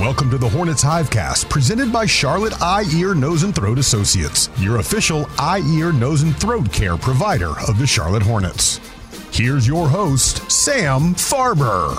Welcome to the Hornets Hivecast, presented by Charlotte Eye, Ear, Nose, and Throat Associates, your official eye, ear, nose, and throat care provider of the Charlotte Hornets. Here's your host, Sam Farber.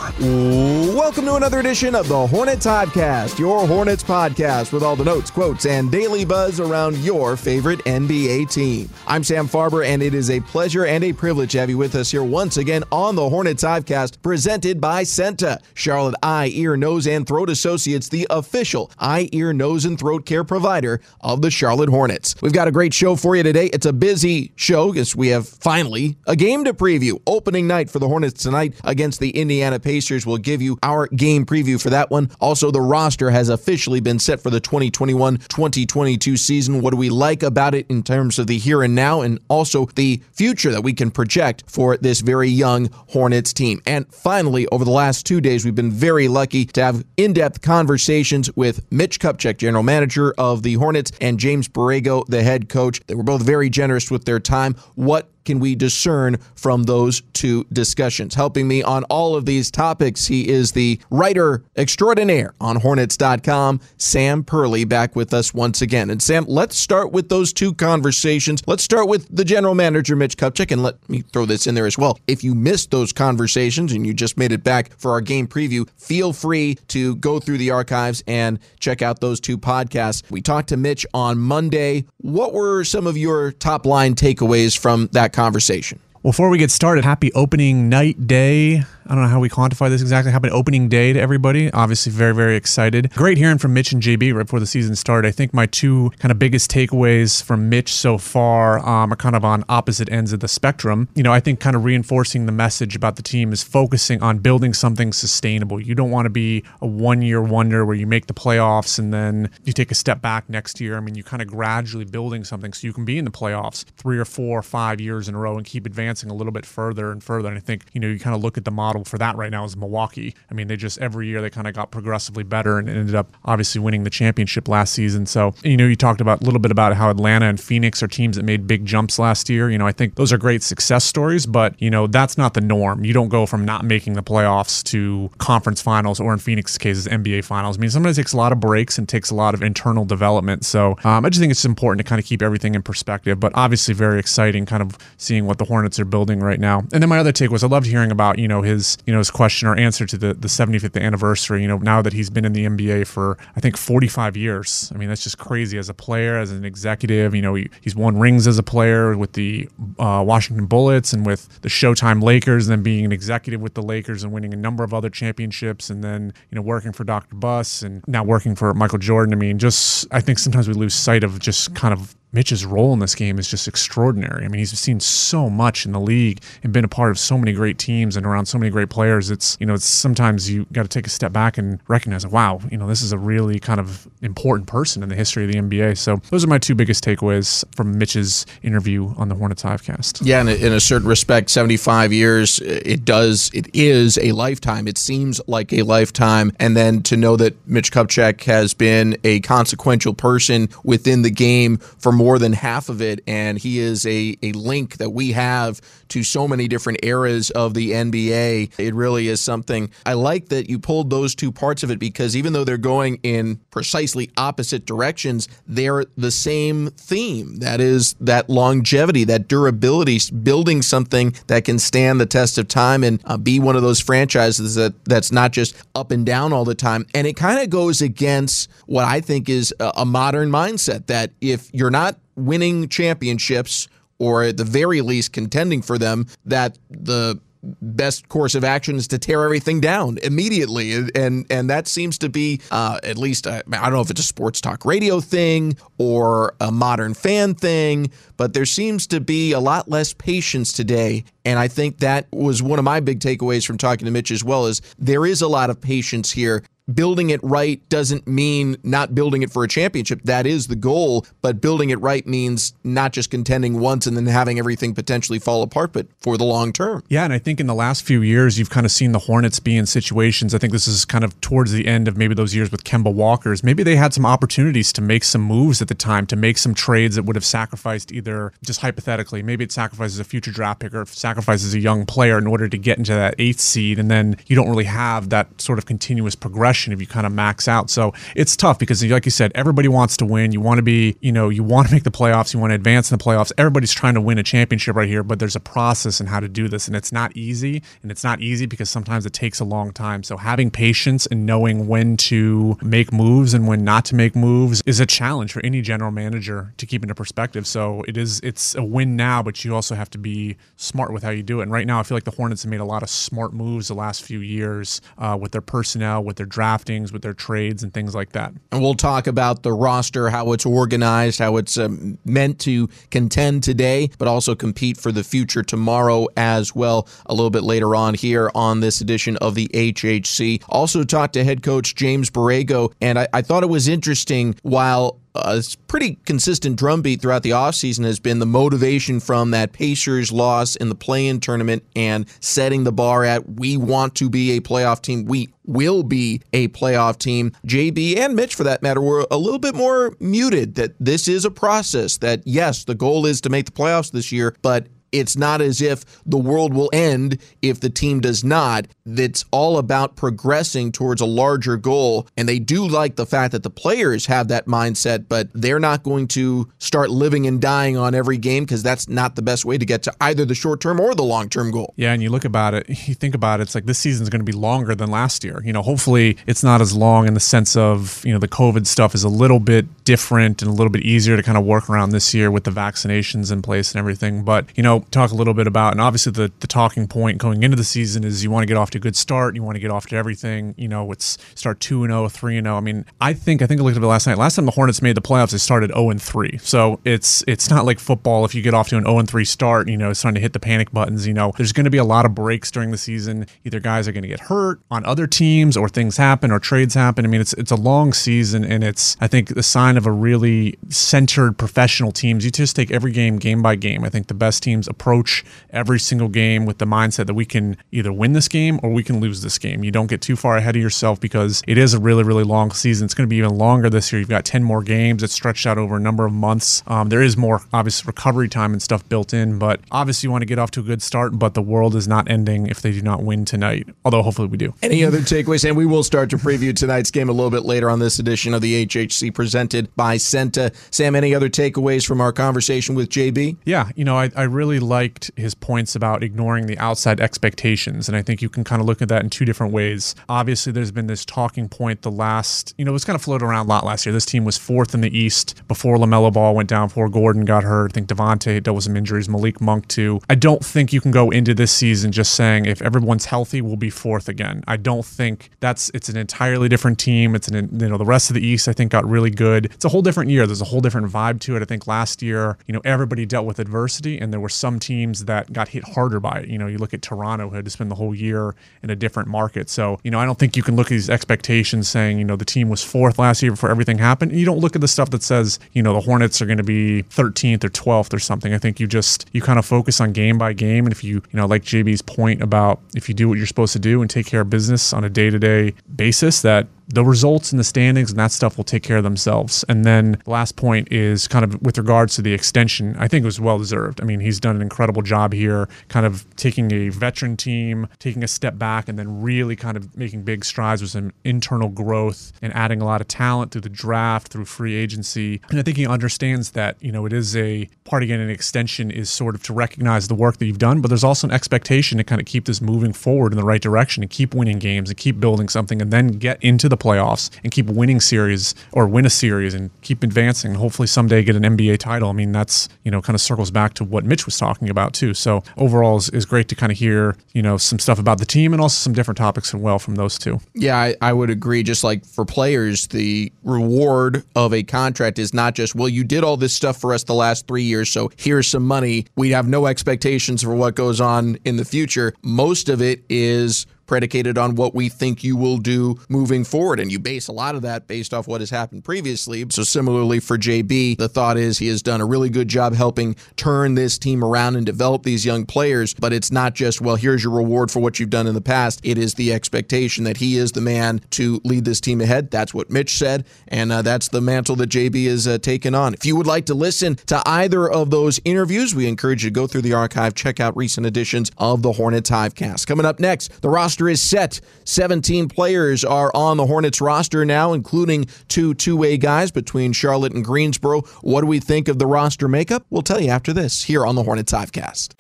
Welcome to another edition of the Hornets Podcast, your Hornets podcast with all the notes, quotes, and daily buzz around your favorite NBA team. I'm Sam Farber, and it is a pleasure and a privilege to have you with us here once again on the Hornets Hivecast, presented by CEENTA, Charlotte Eye, Ear, Nose, and Throat Associates, the official eye, ear, nose, and throat care provider of the Charlotte Hornets. We've got a great show for you today. It's a busy show because we have finally a game to preview opening night for the Hornets tonight against the Indiana Pacers. We'll give you our game preview for that one. Also, the roster has officially been set for the 2021 2022 season. What do we like about it in terms of the here and now, and also the future that we can project for this very young Hornets team? And finally, over the last two days, we've been very lucky to have in depth conversations with Mitch Kupchak, general manager of the Hornets, and James Borrego, the head coach. They were both very generous with their time. What can we discern from those two discussions? Helping me on all of these topics, he is the writer extraordinaire on Hornets.com, Sam Perley, back with us once again. And Sam, let's start with those two conversations. Let's start with the general manager, Mitch Kupchak, and let me throw this in there as well. If you missed those conversations and you just made it back for our game preview, feel free to go through the archives and check out those two podcasts. We talked to Mitch on Monday. What were some of your top line takeaways from that conversation? Before we get started, happy opening night day. I don't know how we quantify this exactly. Happy opening day to everybody. Obviously, very, very excited. Great hearing from Mitch and JB right before the season started. I think my two kind of biggest takeaways from Mitch so far um, are kind of on opposite ends of the spectrum. You know, I think kind of reinforcing the message about the team is focusing on building something sustainable. You don't want to be a one year wonder where you make the playoffs and then you take a step back next year. I mean, you kind of gradually building something so you can be in the playoffs three or four or five years in a row and keep advancing a little bit further and further. And I think, you know, you kind of look at the model for that right now is Milwaukee. I mean, they just every year they kind of got progressively better and ended up obviously winning the championship last season. So, you know, you talked about a little bit about how Atlanta and Phoenix are teams that made big jumps last year. You know, I think those are great success stories, but, you know, that's not the norm. You don't go from not making the playoffs to conference finals or in Phoenix's case, NBA finals. I mean, sometimes it takes a lot of breaks and takes a lot of internal development. So um, I just think it's important to kind of keep everything in perspective, but obviously very exciting kind of seeing what the Hornets are building right now. And then my other take was I loved hearing about, you know, his, you know, his question or answer to the, the 75th anniversary, you know, now that he's been in the NBA for, I think, 45 years. I mean, that's just crazy as a player, as an executive. You know, he, he's won rings as a player with the uh, Washington Bullets and with the Showtime Lakers, and then being an executive with the Lakers and winning a number of other championships, and then, you know, working for Dr. Buss and now working for Michael Jordan. I mean, just, I think sometimes we lose sight of just kind of Mitch's role in this game is just extraordinary. I mean, he's seen so much in the league and been a part of so many great teams and around so many great players. It's, you know, it's sometimes you got to take a step back and recognize, wow, you know, this is a really kind of important person in the history of the NBA. So those are my two biggest takeaways from Mitch's interview on the Hornets Hivecast. Yeah, in a, in a certain respect, 75 years, it does, it is a lifetime. It seems like a lifetime. And then to know that Mitch Kupchak has been a consequential person within the game for more than half of it, and he is a, a link that we have to so many different eras of the NBA. It really is something. I like that you pulled those two parts of it because even though they're going in precisely opposite directions, they're the same theme. That is that longevity, that durability, building something that can stand the test of time and uh, be one of those franchises that that's not just up and down all the time. And it kind of goes against what I think is a, a modern mindset that if you're not winning championships or at the very least contending for them, that the best course of action is to tear everything down immediately. And and that seems to be uh, at least I don't know if it's a sports talk radio thing or a modern fan thing but there seems to be a lot less patience today. And I think that was one of my big takeaways from talking to Mitch as well is there is a lot of patience here building it right doesn't mean not building it for a championship. That is the goal, but building it right means not just contending once and then having everything potentially fall apart, but for the long term. Yeah, and I think in the last few years, you've kind of seen the Hornets be in situations. I think this is kind of towards the end of maybe those years with Kemba Walker's. Maybe they had some opportunities to make some moves at the time, to make some trades that would have sacrificed either just hypothetically, maybe it sacrifices a future draft pick or sacrifices a young player in order to get into that eighth seed, and then you don't really have that sort of continuous progression progression if you kind of max out. So it's tough because, like you said, everybody wants to win. You want to be, you know, you want to make the playoffs. You want to advance in the playoffs. Everybody's trying to win a championship right here, but there's a process in how to do this, and it's not easy. And it's not easy because sometimes it takes a long time. So having patience and knowing when to make moves and when not to make moves is a challenge for any general manager to keep into perspective. So it is, it's a win now, but you also have to be smart with how you do it. And right now, I feel like the Hornets have made a lot of smart moves the last few years uh, with their personnel, with their draftings, with their trades, and things like that. And we'll talk about the roster, how it's organized, how it's um, meant to contend today, but also compete for the future tomorrow as well, a little bit later on here on this edition of the HHC. Also, talked to head coach James Borrego, and I, I thought it was interesting while a pretty consistent drumbeat throughout the offseason has been the motivation from that Pacers loss in the play in tournament and setting the bar at we want to be a playoff team. We will be a playoff team. JB and Mitch, for that matter, were a little bit more muted that this is a process, that yes, the goal is to make the playoffs this year, but it's not as if the world will end if the team does not. It's all about progressing towards a larger goal. And they do like the fact that the players have that mindset, but they're not going to start living and dying on every game because that's not the best way to get to either the short term or the long term goal. Yeah, and you look about it, you think about it, it's like this season's going to be longer than last year. You know, hopefully it's not as long in the sense of, you know, the COVID stuff is a little bit different and a little bit easier to kind of work around this year with the vaccinations in place and everything. But, you know, talk a little bit about, and obviously the, the talking point going into the season is you want to get off to a good start. You want to get off to everything. You know, it's start 2 and 0, 3 and 0. I mean, I think, I think I looked at it last night. Last time the Hornets made the playoffs, they started 0 and 3. So it's, it's not like football. If you get off to an 0 and 3 start, you know, it's starting to hit the panic buttons. You know, there's going to be a lot of breaks during the season. Either guys are going to get hurt on other teams or things happen or trades happen. I mean, it's, it's a long season and it's, I think, the sign of a really centered professional teams. You just take every game, game by game. I think the best teams approach every single game with the mindset that we can either win this game or we can lose this game. You don't get too far ahead of yourself because it is a really, really long season. It's going to be even longer this year. You've got 10 more games. It's stretched out over a number of months. Um, there is more, obvious recovery time and stuff built in, but obviously you want to get off to a good start, but the world is not ending if they do not win tonight, although hopefully we do. Any other takeaways? And we will start to preview tonight's game a little bit later on this edition of the HHC presented by CEENTA. Sam, any other takeaways from our conversation with JB? Yeah, you know, I, I really liked his points about ignoring the outside expectations. And I think you can kind of look at that in two different ways. Obviously, there's been this talking point the last, you know, it was kind of floated around a lot last year. This team was fourth in the East before LaMelo Ball went down, before Gordon got hurt. I think Devonte' dealt with some injuries, Malik Monk too. I don't think you can go into this season just saying if everyone's healthy, we'll be fourth again. I don't think that's, it's an entirely different team. It's an, you know, the rest of the East, I think, got really good. It's a whole different year. There's a whole different vibe to it. I think last year, you know, everybody dealt with adversity and there were some teams that got hit harder by it. You know, you look at Toronto, who had to spend the whole year in a different market. So, you know, I don't think you can look at these expectations saying, you know, the team was fourth last year before everything happened. You don't look at the stuff that says, you know, the Hornets are going to be 13th or 12th or something. I think you just, you kind of focus on game by game. And if you, you know, like JB's point about if you do what you're supposed to do and take care of business on a day to day basis, that the results and the standings and that stuff will take care of themselves. And then the last point is kind of with regards to the extension. I think it was well deserved. I mean, he's done an incredible job here, kind of taking a veteran team, taking a step back, and then really kind of making big strides with some internal growth and adding a lot of talent through the draft, through free agency. And I think he understands that, you know, it is a part getting an extension is sort of to recognize the work that you've done, but there's also an expectation to kind of keep this moving forward in the right direction and keep winning games and keep building something and then get into the the playoffs and keep winning series or win a series and keep advancing. and Hopefully someday get an NBA title. I mean, that's, you know, kind of circles back to what Mitch was talking about too. So overall is, is great to kind of hear, you know, some stuff about the team and also some different topics as well from those two. Yeah, I, I would agree. Just like for players, the reward of a contract is not just, well, you did all this stuff for us the last three years, so here's some money. We have no expectations for what goes on in the future. Most of it is predicated on what we think you will do moving forward. And you base a lot of that based off what has happened previously. So, similarly for JB, the thought is he has done a really good job helping turn this team around and develop these young players. But it's not just, well, here's your reward for what you've done in the past. It is the expectation that he is the man to lead this team ahead. That's what Mitch said. And uh, that's the mantle that JB has uh, taken on. If you would like to listen to either of those interviews, we encourage you to go through the archive, check out recent editions of the Hornets Hivecast. Coming up next, the roster roster is set. 17 players are on the Hornets roster now, including two two way guys between Charlotte and Greensboro. What do we think of the roster makeup? We'll tell you after this here on the Hornets Hivecast.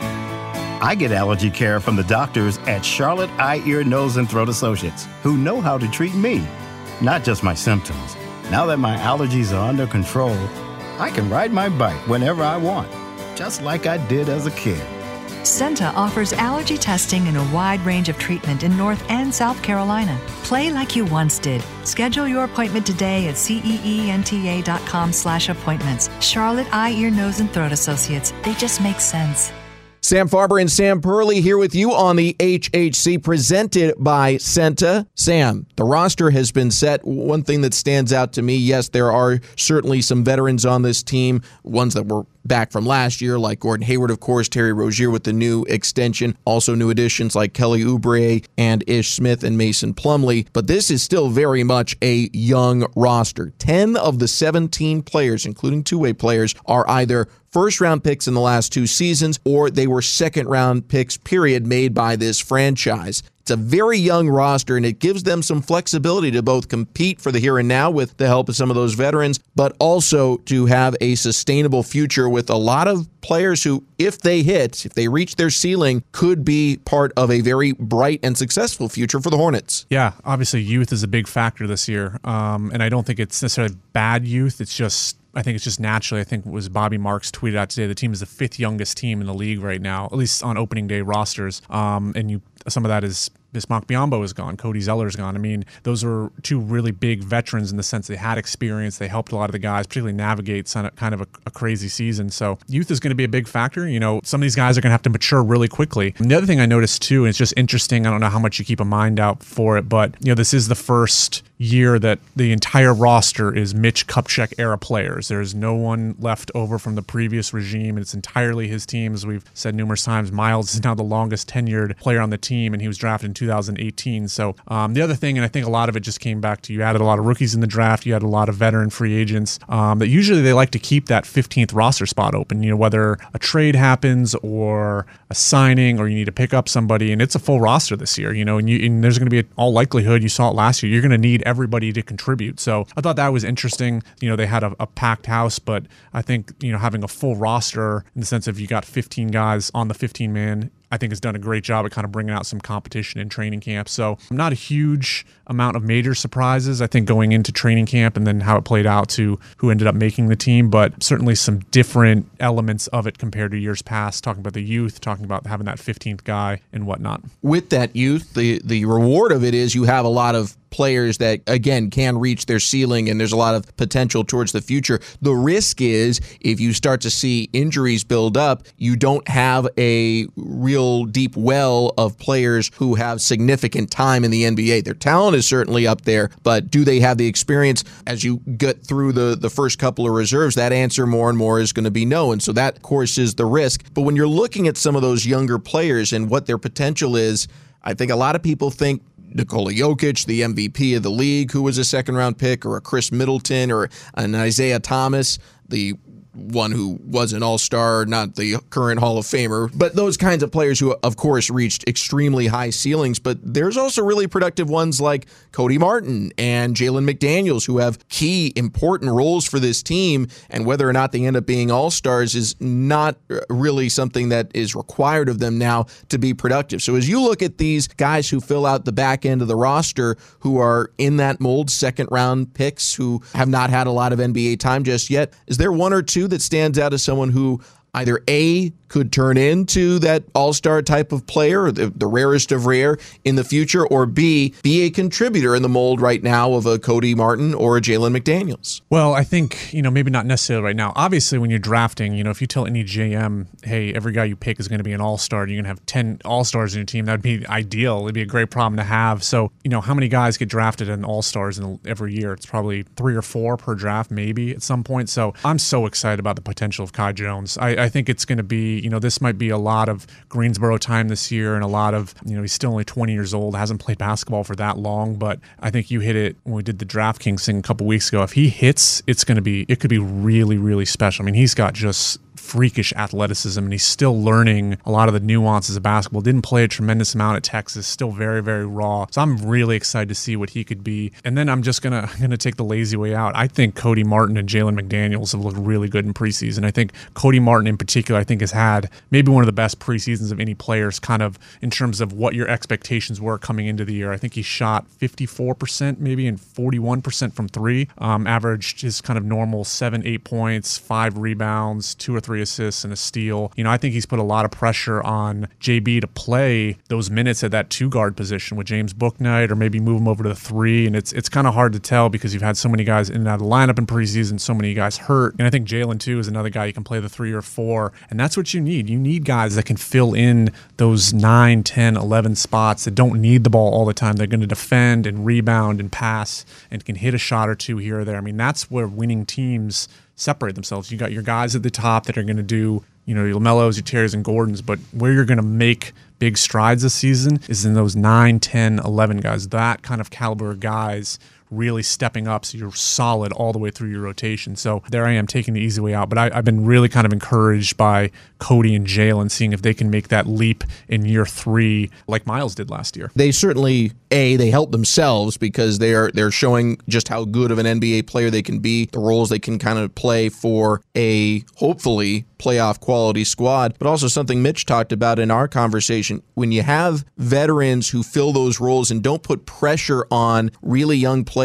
I get allergy care from the doctors at Charlotte Eye, Ear, Nose, and Throat Associates who know how to treat me, not just my symptoms. Now that my allergies are under control, I can ride my bike whenever I want, just like I did as a kid. CEENTA offers allergy testing and a wide range of treatment in North and South Carolina. Play like you once did. Schedule your appointment today at ceenta.com slash appointments. Charlotte Eye, Ear, Nose, and Throat Associates. They just make sense. Sam Farber and Sam Perley here with you on the HHC presented by CEENTA. Sam, the roster has been set. One thing that stands out to me, yes, there are certainly some veterans on this team, ones that were back from last year, like Gordon Hayward, of course, Terry Rozier with the new extension, also new additions like Kelly Oubre and Ish Smith and Mason Plumlee. But this is still very much a young roster. 10 of the 17 players, including two way players, are either first round picks in the last two seasons or they were second round picks, period, made by this franchise. It's a very young roster, and it gives them some flexibility to both compete for the here and now with the help of some of those veterans, but also to have a sustainable future with a lot of players who, if they hit, if they reach their ceiling, could be part of a very bright and successful future for the Hornets. Yeah, obviously, youth is a big factor this year. Um, and I don't think it's necessarily bad youth, it's just I think it's just naturally. I think it was Bobby Marks tweeted out today. The team is the fifth youngest team in the league right now, at least on opening day rosters. Um, and you, some of that is Bismack Biyombo is gone. Cody Zeller is gone. I mean, those are two really big veterans in the sense they had experience. They helped a lot of the guys, particularly navigate kind of a, a crazy season. So youth is going to be a big factor. You know, some of these guys are going to have to mature really quickly. And the other thing I noticed too, and it's just interesting. I don't know how much you keep a mind out for it, but you know, this is the first year that the entire roster is Mitch Kupchak era players. There's no one left over from the previous regime, it's entirely his team. As we've said numerous times, Miles is now the longest tenured player on the team, and he was drafted in 2018. So um, the other thing, and I think a lot of it just came back to you added a lot of rookies in the draft, you had a lot of veteran free agents um, that usually they like to keep that 15th roster spot open. You know, whether a trade happens or a signing or you need to pick up somebody, and it's a full roster this year. You know, and, you, and there's going to be a, all likelihood you saw it last year. You're going to need everybody to contribute. So I thought that was interesting. You know, they had a, a packed house, but I think you know having a full roster in the sense of you got 15 guys on the 15 man I think has done a great job at kind of bringing out some competition in training camp. So, I'm not a huge amount of major surprises, I think, going into training camp and then how it played out to who ended up making the team, but certainly some different elements of it compared to years past, talking about the youth, talking about having that 15th guy and whatnot. With that youth, the, the reward of it is you have a lot of players that again can reach their ceiling and there's a lot of potential towards the future. The risk is if you start to see injuries build up, you don't have a real deep well of players who have significant time in the NBA. Their talent is certainly up there, but do they have the experience as you get through the the first couple of reserves? That answer more and more is going to be no. And so that of course is the risk. But when you're looking at some of those younger players and what their potential is, I think a lot of people think Nikola Jokic, the MVP of the league, who was a second round pick, or a Khris Middleton, or an Isaiah Thomas, the one who was an all star, not the current Hall of Famer, but those kinds of players who, of course, reached extremely high ceilings. But there's also really productive ones like Cody Martin and Jalen McDaniels, who have key, important roles for this team. And whether or not they end up being all stars is not really something that is required of them now to be productive. So as you look at these guys who fill out the back end of the roster, who are in that mold, second round picks, who have not had a lot of NBA time just yet, is there one or two that stands out as someone who either A, could turn into that all star type of player, the, the, rarest of rare in the future, or B, be a contributor in the mold right now of a Cody Martin or a Jalen McDaniels? Well, I think, you know, maybe not necessarily right now. Obviously, when you're drafting, you know, if you tell any GM, hey, every guy you pick is going to be an all star, you're going to have 10 all stars in your team, that'd be ideal. It'd be a great problem to have. So, you know, how many guys get drafted in all stars every year? It's probably three or four per draft, maybe at some point. So I'm so excited about the potential of Kai Jones. I, I think it's going to be you know, this might be a lot of Greensboro time this year and a lot of, you know, he's still only 20 years old, hasn't played basketball for that long, but I think you hit it when we did the DraftKings thing a couple weeks ago. If he hits, it's going to be, it could be really, really special. I mean, he's got just freakish athleticism, and he's still learning a lot of the nuances of basketball. Didn't play a tremendous amount at Texas, still very, very raw. So I'm really excited to see what he could be. And then I'm just gonna gonna take the lazy way out. I think Cody Martin and Jalen McDaniels have looked really good in preseason. I think Cody Martin in particular, I think has had maybe one of the best preseasons of any players, kind of in terms of what your expectations were coming into the year. I think he shot 54% maybe and 41% from three. Um, averaged his kind of normal seven, eight points, five rebounds, two or three assists, and a steal. You know, I think he's put a lot of pressure on JB to play those minutes at that two guard position with James Bouknight or maybe move him over to the three. And it's it's kind of hard to tell because you've had so many guys in and out of the lineup in preseason, so many guys hurt. And I think Jalen, too, is another guy you can play the three or four. And that's what you need. You need guys that can fill in those 9, 10, 11 spots that don't need the ball all the time. They're going to defend and rebound and pass and can hit a shot or two here or there. I mean, that's where winning teams separate themselves. You got your guys at the top that are going to do, you know, your LaMelos, your Terrys, and Gordons, but where you're going to make big strides this season is in those 9, 10, 11 guys. That kind of caliber guys really stepping up so you're solid all the way through your rotation. So there I am taking the easy way out. But I, have been really kind of encouraged by Cody and Jalen, seeing if they can make that leap in year three like Miles did last year. They certainly a they help themselves because they are they're showing just how good of an NBA player they can be, the roles they can kind of play for a hopefully playoff quality squad, but also something Mitch talked about in our conversation. When you have veterans who fill those roles and don't put pressure on really young players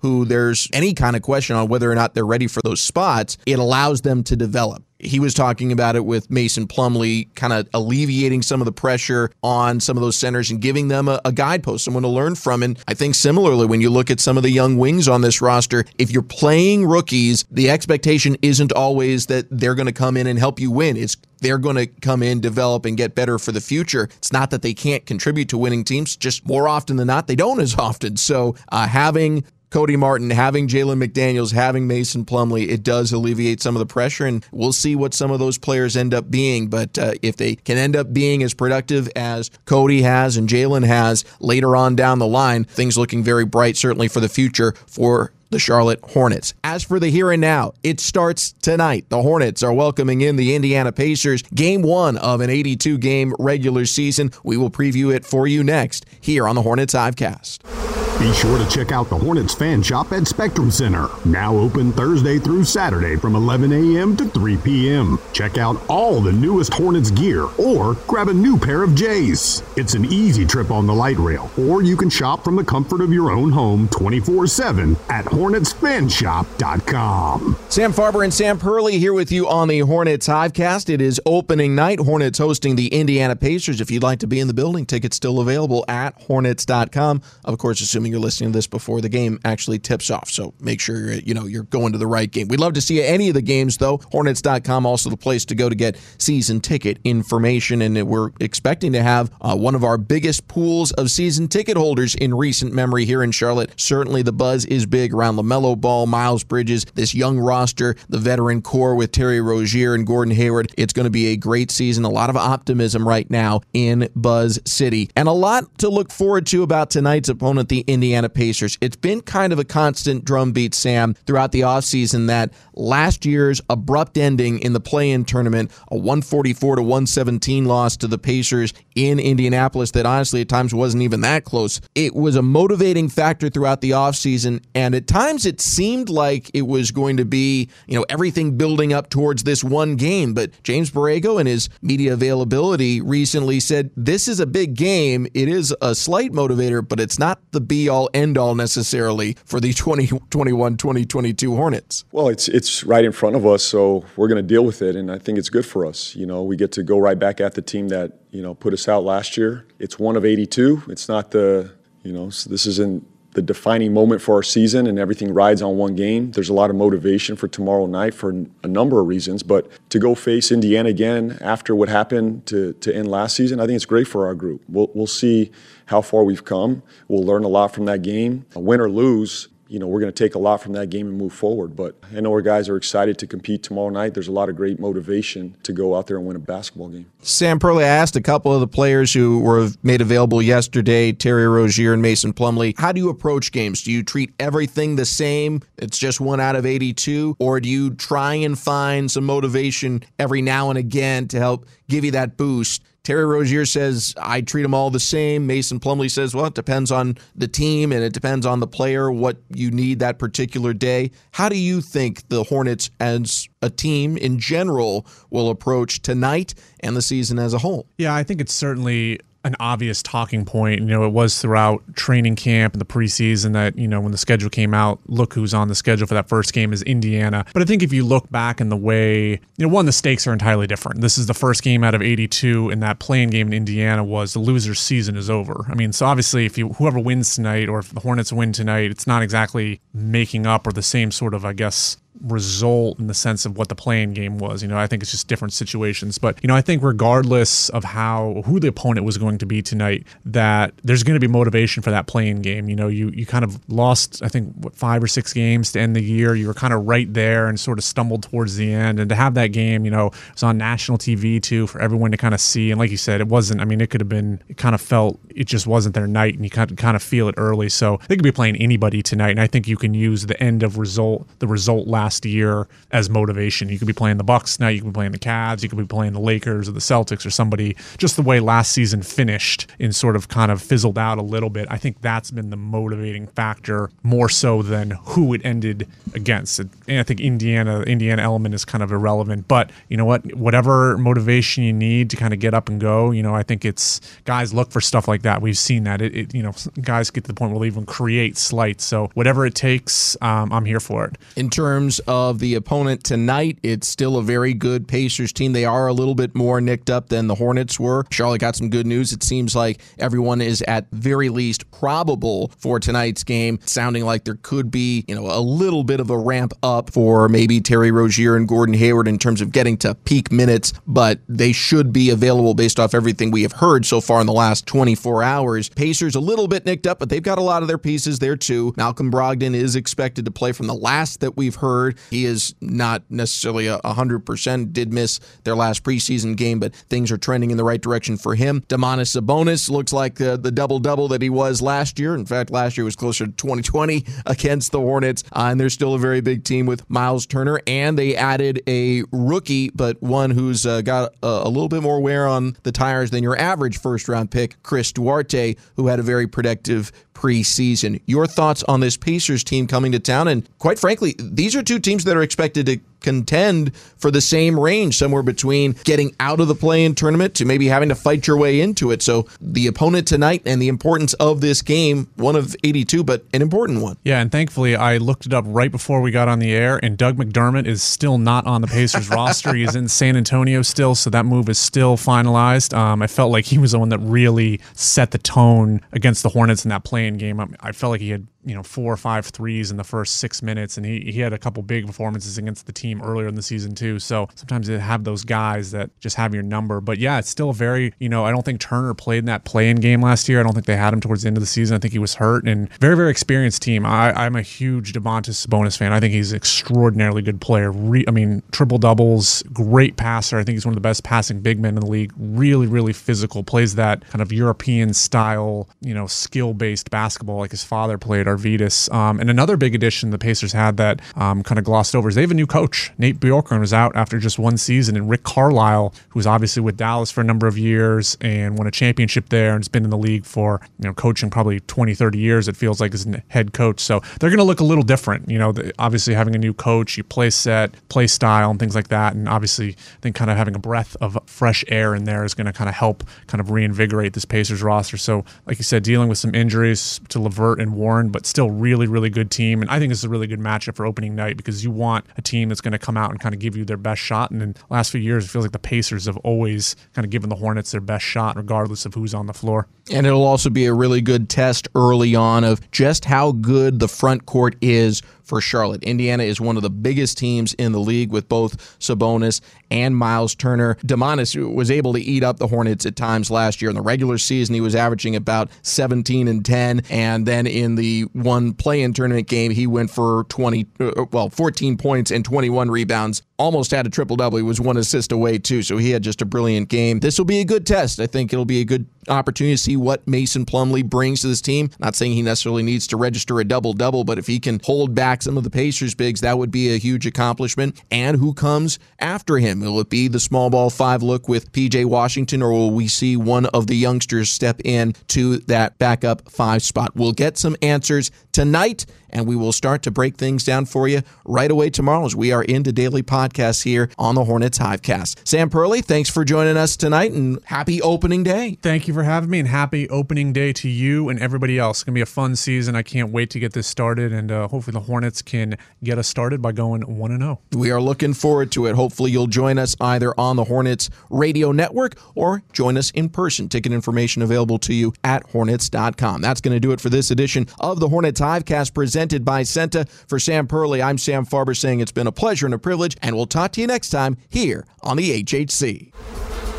who there's any kind of question on whether or not they're ready for those spots, it allows them to develop he was talking about it with Mason Plumlee, kind of alleviating some of the pressure on some of those centers and giving them a, a, guidepost, someone to learn from. And I think similarly, when you look at some of the young wings on this roster, if you're playing rookies, the expectation isn't always that they're going to come in and help you win. It's they're going to come in, develop, and get better for the future. It's not that they can't contribute to winning teams, just more often than not, they don't as often. So uh, having Cody Martin, having Jalen McDaniels, having Mason Plumlee, it does alleviate some of the pressure, and we'll see what some of those players end up being. But uh, if they can end up being as productive as Cody has and Jalen has later on down the line, things looking very bright, certainly for the future for the Charlotte Hornets. As for the here and now, it starts tonight. The Hornets are welcoming in the Indiana Pacers, game one of an 82 game regular season. We will preview it for you next here on the Hornets Hivecast. Be sure to check out the Hornets fan shop at Spectrum Center, now open Thursday through Saturday from 11 a.m. to 3 p.m. Check out all the newest Hornets gear or grab a new pair of J's. It's an easy trip on the light rail, or you can shop from the comfort of your own home 24 7 at HornetsFanshop.com. Sam Farber and Sam Perley here with you on the Hornets Hivecast. It is opening night. Hornets hosting the Indiana Pacers. If you'd like to be in the building, tickets still available at Hornets.com. Of course, assuming you're listening to this before the game actually tips off. So make sure you're, you know you're going to the right game. We'd love to see any of the games though. Hornets.com also the place to go to get season ticket information, and we're expecting to have uh, one of our biggest pools of season ticket holders in recent memory here in Charlotte. Certainly, the buzz is big around LaMelo Ball, Miles Bridges, this young roster, the veteran core with Terry Rozier and Gordon Hayward. It's going to be a great season. A lot of optimism right now in Buzz City, and a lot to look forward to about tonight's opponent, the Indiana Pacers. It's been kind of a constant drumbeat, Sam, throughout the offseason that last year's abrupt ending in the play-in tournament, a 144 to 117 loss to the Pacers in Indianapolis that honestly at times wasn't even that close. It was a motivating factor throughout the offseason and at times it seemed like it was going to be, you know, everything building up towards this one game, but James Borrego and his media availability recently said this is a big game. It is a slight motivator, but it's not the be all end all necessarily for the 2021 2022 Hornets. Well, it's it's right in front of us, so we're going to deal with it, and I think it's good for us. You know, we get to go right back at the team that you know put us out last year. It's one of 82. It's not the you know so this isn't the defining moment for our season and everything rides on one game. There's a lot of motivation for tomorrow night for a number of reasons, but to go face Indiana again after what happened to, to end last season, I think it's great for our group. We'll, we'll see how far we've come. We'll learn a lot from that game. Win or lose, you know, we're going to take a lot from that game and move forward. But I know our guys are excited to compete tomorrow night. There's a lot of great motivation to go out there and win a basketball game. Sam Perley, asked a couple of the players who were made available yesterday, Terry Rozier and Mason Plumlee, how do you approach games? Do you treat everything the same? It's just one out of 82? Or do you try and find some motivation every now and again to help give you that boost Terry Rozier says, I treat them all the same. Mason Plumlee says, well, it depends on the team and it depends on the player, what you need that particular day. How do you think the Hornets, as a team in general, will approach tonight and the season as a whole? Yeah, I think it's certainly an obvious talking point. You know, it was throughout training camp and the preseason that, you know, when the schedule came out, look who's on the schedule for that first game is Indiana. But I think if you look back in the way, you know, one, the stakes are entirely different. This is the first game out of 82, and that play-in game in Indiana was the loser's season is over. I mean, so obviously, if you whoever wins tonight or if the Hornets win tonight, it's not exactly making up or the same sort of, I guess, result in the sense of what the play-in game was. You know, I think it's just different situations. But, you know, I think regardless of how who the opponent was going to be tonight, that there's going to be motivation for that play-in game. You know, you you kind of lost, I think, what, five or six games to end the year. You were kind of right there and sort of stumbled towards the end. And to have that game, you know, it was on national TV too for everyone to kind of see. And like you said, it wasn't, I mean, it could have been, it kind of felt it just wasn't their night and you kind of, kind of feel it early. So they could be playing anybody tonight. And I think you can use the end of result, the result last year as motivation. You could be playing the Bucks now. You could be playing the Cavs. You could be playing the Lakers or the Celtics or somebody. Just the way last season finished and sort of kind of fizzled out a little bit. I think that's been the motivating factor more so than who it ended against. And I think Indiana, Indiana element is kind of irrelevant. But you know what? Whatever motivation you need to kind of get up and go. You know, I think it's guys look for stuff like that. We've seen that. It, it you know, guys get to the point where they even create slights. So whatever it takes, um, I'm here for it. In terms of the opponent tonight, it's still a very good Pacers team. They are a little bit more nicked up than the Hornets were. Charlotte got some good news. It seems like everyone is at very least probable for tonight's game, sounding like there could be, you know, a little bit of a ramp up for maybe Terry Rozier and Gordon Hayward in terms of getting to peak minutes, but they should be available based off everything we have heard so far in the last 24 hours. Pacers a little bit nicked up, but they've got a lot of their pieces there too. Malcolm Brogdon is expected to play from the last that we've heard. He is not necessarily a 100%, did miss their last preseason game, but things are trending in the right direction for him. Domantas Sabonis looks like the, the double double that he was last year. In fact, last year was closer to 2020 against the Hornets, uh, and they're still a very big team with Miles Turner, and they added a rookie, but one who's uh, got a, a little bit more wear on the tires than your average first round pick, Chris Duarte, who had a very productive preseason. Your thoughts on this Pacers team coming to town? And quite frankly, these are two teams that are expected to contend for the same range, somewhere between getting out of the play in tournament to maybe having to fight your way into it. So the opponent tonight and the importance of this game, one of 82, but an important one. Yeah, and thankfully I looked it up right before we got on the air, and Doug McDermott is still not on the Pacers roster. He's in San Antonio still, so that move is still finalized. Um, I felt like he was the one that really set the tone against the Hornets in that play-in game. I, I felt like he had you know four or five threes in the first six minutes, and he, he had a couple big performances against the team earlier in the season too. So sometimes you have those guys that just have your number. But yeah, it's still very you know I don't think Turner played in that play-in game last year. I don't think they had him towards the end of the season. I think he was hurt and very very experienced team. I, I'm a huge Domantas Sabonis fan. I think he's an extraordinarily good player. Re, I mean triple doubles, great passer. I think he's one of the best passing big men in the league. Really really physical. Plays that kind of European style you know skill based basketball like his father played Arvydas. Um, and another big addition the Pacers had that um, kind of glossed over is they have a new coach. Nate Bjorkgren was out after just one season, and Rick Carlisle, who's obviously with Dallas for a number of years and won a championship there and has been in the league for you know coaching probably 20, 30 years. It feels like as a head coach, so they're going to look a little different. You know, the, obviously having a new coach, you play set, play style, and things like that, and obviously I think kind of having a breath of fresh air in there is going to kind of help kind of reinvigorate this Pacers roster. So, like you said, dealing with some injuries to LeVert and Warren, but still really, really good team. And I think this is a really good matchup for opening night because you want a team that's going to come out and kind of give you their best shot. And in the last few years, it feels like the Pacers have always kind of given the Hornets their best shot, regardless of who's on the floor. And it'll also be a really good test early on of just how good the front court is for Charlotte. Indiana is one of the biggest teams in the league with both Sabonis and Miles Turner. Domantas was able to eat up the Hornets at times last year. In the regular season, he was averaging about 17 and 10. And then in the one play in tournament game, he went for 20, uh, well, 14 points and 21 rebounds. Almost had a triple double. He was one assist away, too. So he had just a brilliant game. This will be a good test. I think it'll be a good opportunity to see what Mason Plumlee brings to this team. Not saying he necessarily needs to register a double double, but if he can hold back some of the Pacers bigs, that would be a huge accomplishment. And who comes after him? Will it be the small ball five look with PJ Washington, or will we see one of the youngsters step in to that backup five spot? We'll get some answers tonight and we will start to break things down for you right away tomorrow as we are into daily podcasts here on the Hornets Hivecast. Sam Perley, thanks for joining us tonight and happy opening day. Thank you for having me and happy opening day to you and everybody else. It's going to be a fun season. I can't wait to get this started and uh, hopefully the Hornets can get us started by going 1 0. We are looking forward to it. Hopefully you'll join us either on the Hornets radio network or join us in person. Ticket information available to you at hornets.com. That's going to do it for this edition of the Hornets Hivecast presented by CEENTA. For Sam Perley, I'm Sam Farber saying it's been a pleasure and a privilege, and we'll talk to you next time here on the HHC.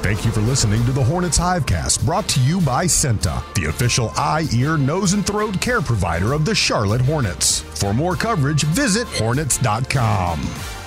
Thank you for listening to the Hornets Hivecast, brought to you by CEENTA, the official eye, ear, nose, and throat care provider of the Charlotte Hornets. For more coverage, visit hornets.com.